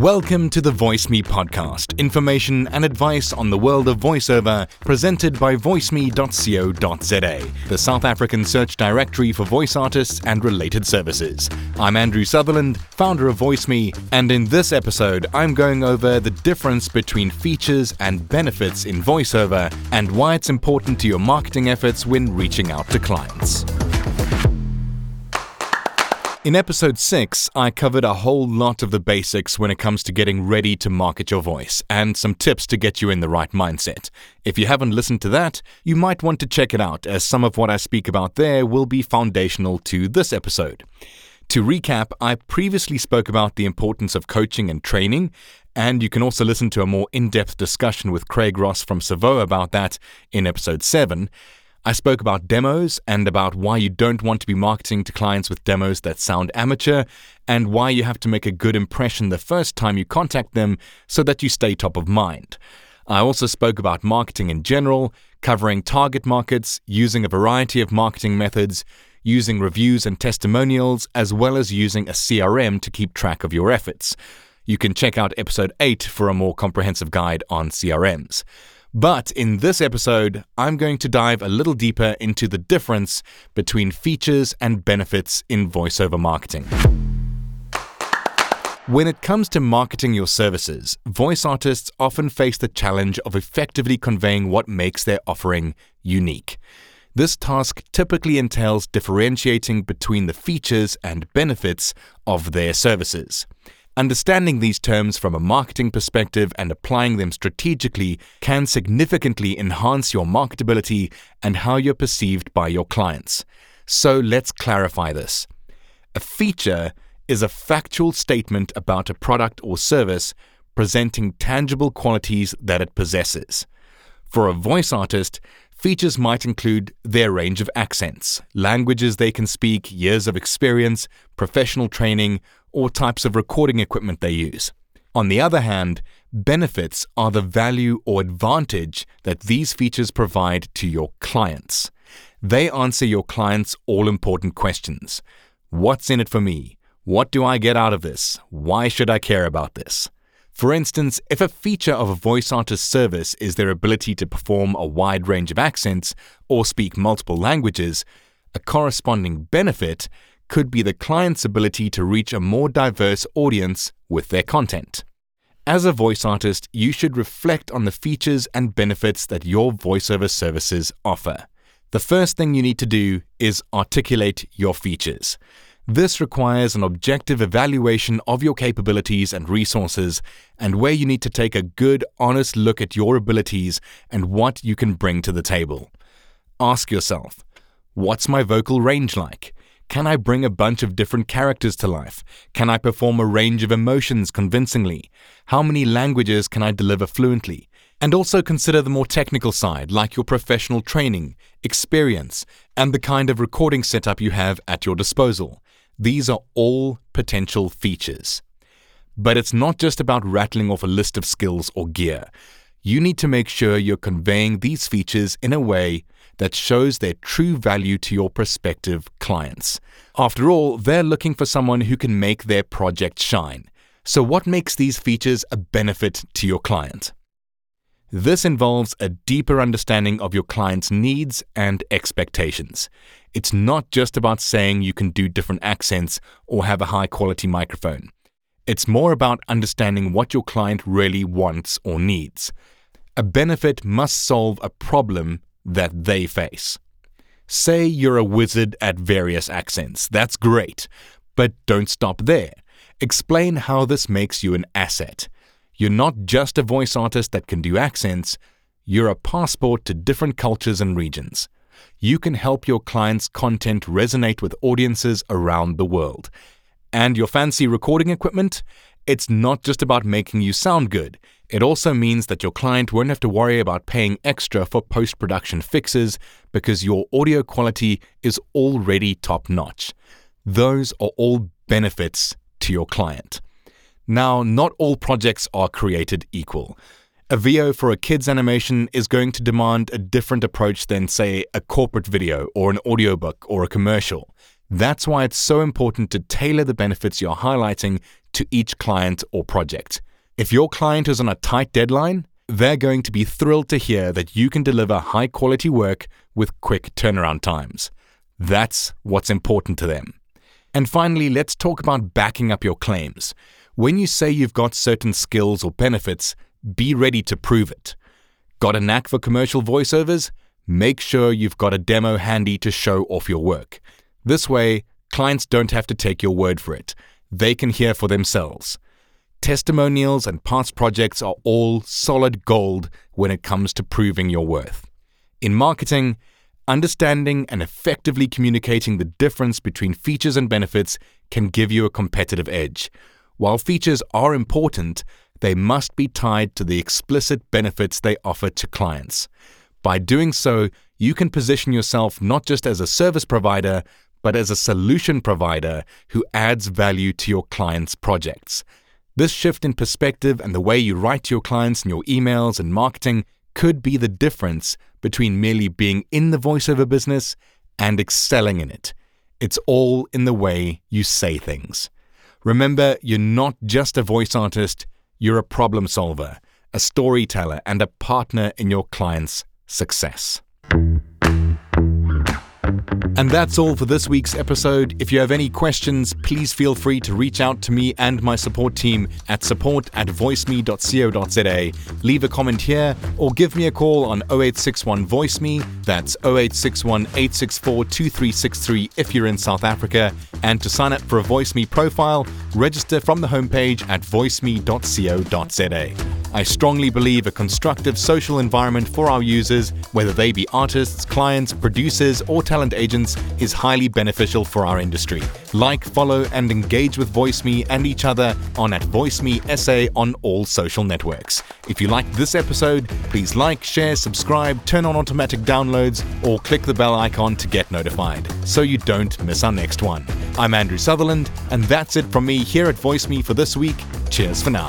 Welcome to the VoiceMe podcast, information and advice on the world of voiceover, presented by voiceme.co.za, the South African search directory for voice artists and related services. I'm Andrew Sutherland, founder of VoiceMe, and in this episode, I'm going over the difference between features and benefits in voiceover and why it's important to your marketing efforts when reaching out to clients. In episode 6, I covered a whole lot of the basics when it comes to getting ready to market your voice and some tips to get you in the right mindset. If you haven't listened to that, you might want to check it out, as some of what I speak about there will be foundational to this episode. To recap, I previously spoke about the importance of coaching and training, and you can also listen to a more in depth discussion with Craig Ross from Savo about that in episode 7. I spoke about demos and about why you don't want to be marketing to clients with demos that sound amateur, and why you have to make a good impression the first time you contact them so that you stay top of mind. I also spoke about marketing in general, covering target markets, using a variety of marketing methods, using reviews and testimonials, as well as using a CRM to keep track of your efforts. You can check out episode 8 for a more comprehensive guide on CRMs. But in this episode, I'm going to dive a little deeper into the difference between features and benefits in voiceover marketing. When it comes to marketing your services, voice artists often face the challenge of effectively conveying what makes their offering unique. This task typically entails differentiating between the features and benefits of their services. Understanding these terms from a marketing perspective and applying them strategically can significantly enhance your marketability and how you're perceived by your clients. So let's clarify this. A feature is a factual statement about a product or service presenting tangible qualities that it possesses. For a voice artist, features might include their range of accents, languages they can speak, years of experience, professional training, or types of recording equipment they use. On the other hand, benefits are the value or advantage that these features provide to your clients. They answer your clients' all important questions What's in it for me? What do I get out of this? Why should I care about this? For instance, if a feature of a voice artist's service is their ability to perform a wide range of accents or speak multiple languages, a corresponding benefit could be the client's ability to reach a more diverse audience with their content. As a voice artist, you should reflect on the features and benefits that your voiceover services offer. The first thing you need to do is articulate your features. This requires an objective evaluation of your capabilities and resources, and where you need to take a good, honest look at your abilities and what you can bring to the table. Ask yourself What's my vocal range like? Can I bring a bunch of different characters to life? Can I perform a range of emotions convincingly? How many languages can I deliver fluently? And also consider the more technical side, like your professional training, experience, and the kind of recording setup you have at your disposal. These are all potential features. But it's not just about rattling off a list of skills or gear. You need to make sure you're conveying these features in a way that shows their true value to your prospective clients. After all, they're looking for someone who can make their project shine. So, what makes these features a benefit to your client? This involves a deeper understanding of your client's needs and expectations. It's not just about saying you can do different accents or have a high quality microphone. It's more about understanding what your client really wants or needs. A benefit must solve a problem that they face. Say you're a wizard at various accents. That's great. But don't stop there. Explain how this makes you an asset. You're not just a voice artist that can do accents, you're a passport to different cultures and regions. You can help your clients' content resonate with audiences around the world. And your fancy recording equipment? It's not just about making you sound good. It also means that your client won't have to worry about paying extra for post production fixes because your audio quality is already top notch. Those are all benefits to your client. Now, not all projects are created equal. A VO for a kids animation is going to demand a different approach than, say, a corporate video or an audiobook or a commercial. That's why it's so important to tailor the benefits you're highlighting to each client or project. If your client is on a tight deadline, they're going to be thrilled to hear that you can deliver high quality work with quick turnaround times. That's what's important to them. And finally, let's talk about backing up your claims. When you say you've got certain skills or benefits, be ready to prove it. Got a knack for commercial voiceovers? Make sure you've got a demo handy to show off your work. This way, clients don't have to take your word for it. They can hear for themselves. Testimonials and past projects are all solid gold when it comes to proving your worth. In marketing, understanding and effectively communicating the difference between features and benefits can give you a competitive edge. While features are important, they must be tied to the explicit benefits they offer to clients. By doing so, you can position yourself not just as a service provider, but as a solution provider who adds value to your clients' projects. This shift in perspective and the way you write to your clients in your emails and marketing could be the difference between merely being in the voiceover business and excelling in it. It's all in the way you say things. Remember, you're not just a voice artist, you're a problem solver, a storyteller, and a partner in your client's success. And that's all for this week's episode. If you have any questions, please feel free to reach out to me and my support team at support at voiceme.co.za. Leave a comment here or give me a call on 0861 VoiceMe. That's 0861 864 2363 if you're in South Africa. And to sign up for a VoiceMe profile, register from the homepage at voiceme.co.za. I strongly believe a constructive social environment for our users, whether they be artists, clients, producers, or talent agents, is highly beneficial for our industry. Like, follow, and engage with VoiceMe and each other on at VoiceMe SA on all social networks. If you like this episode, please like, share, subscribe, turn on automatic downloads, or click the bell icon to get notified so you don't miss our next one. I'm Andrew Sutherland, and that's it from me here at VoiceMe for this week. Cheers for now.